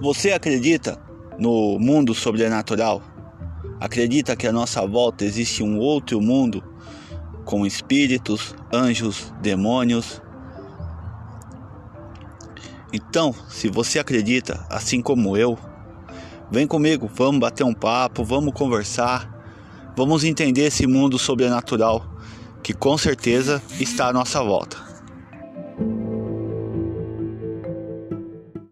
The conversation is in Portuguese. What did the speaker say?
Você acredita no mundo sobrenatural? Acredita que à nossa volta existe um outro mundo com espíritos, anjos, demônios? Então, se você acredita, assim como eu, vem comigo, vamos bater um papo, vamos conversar, vamos entender esse mundo sobrenatural que com certeza está à nossa volta.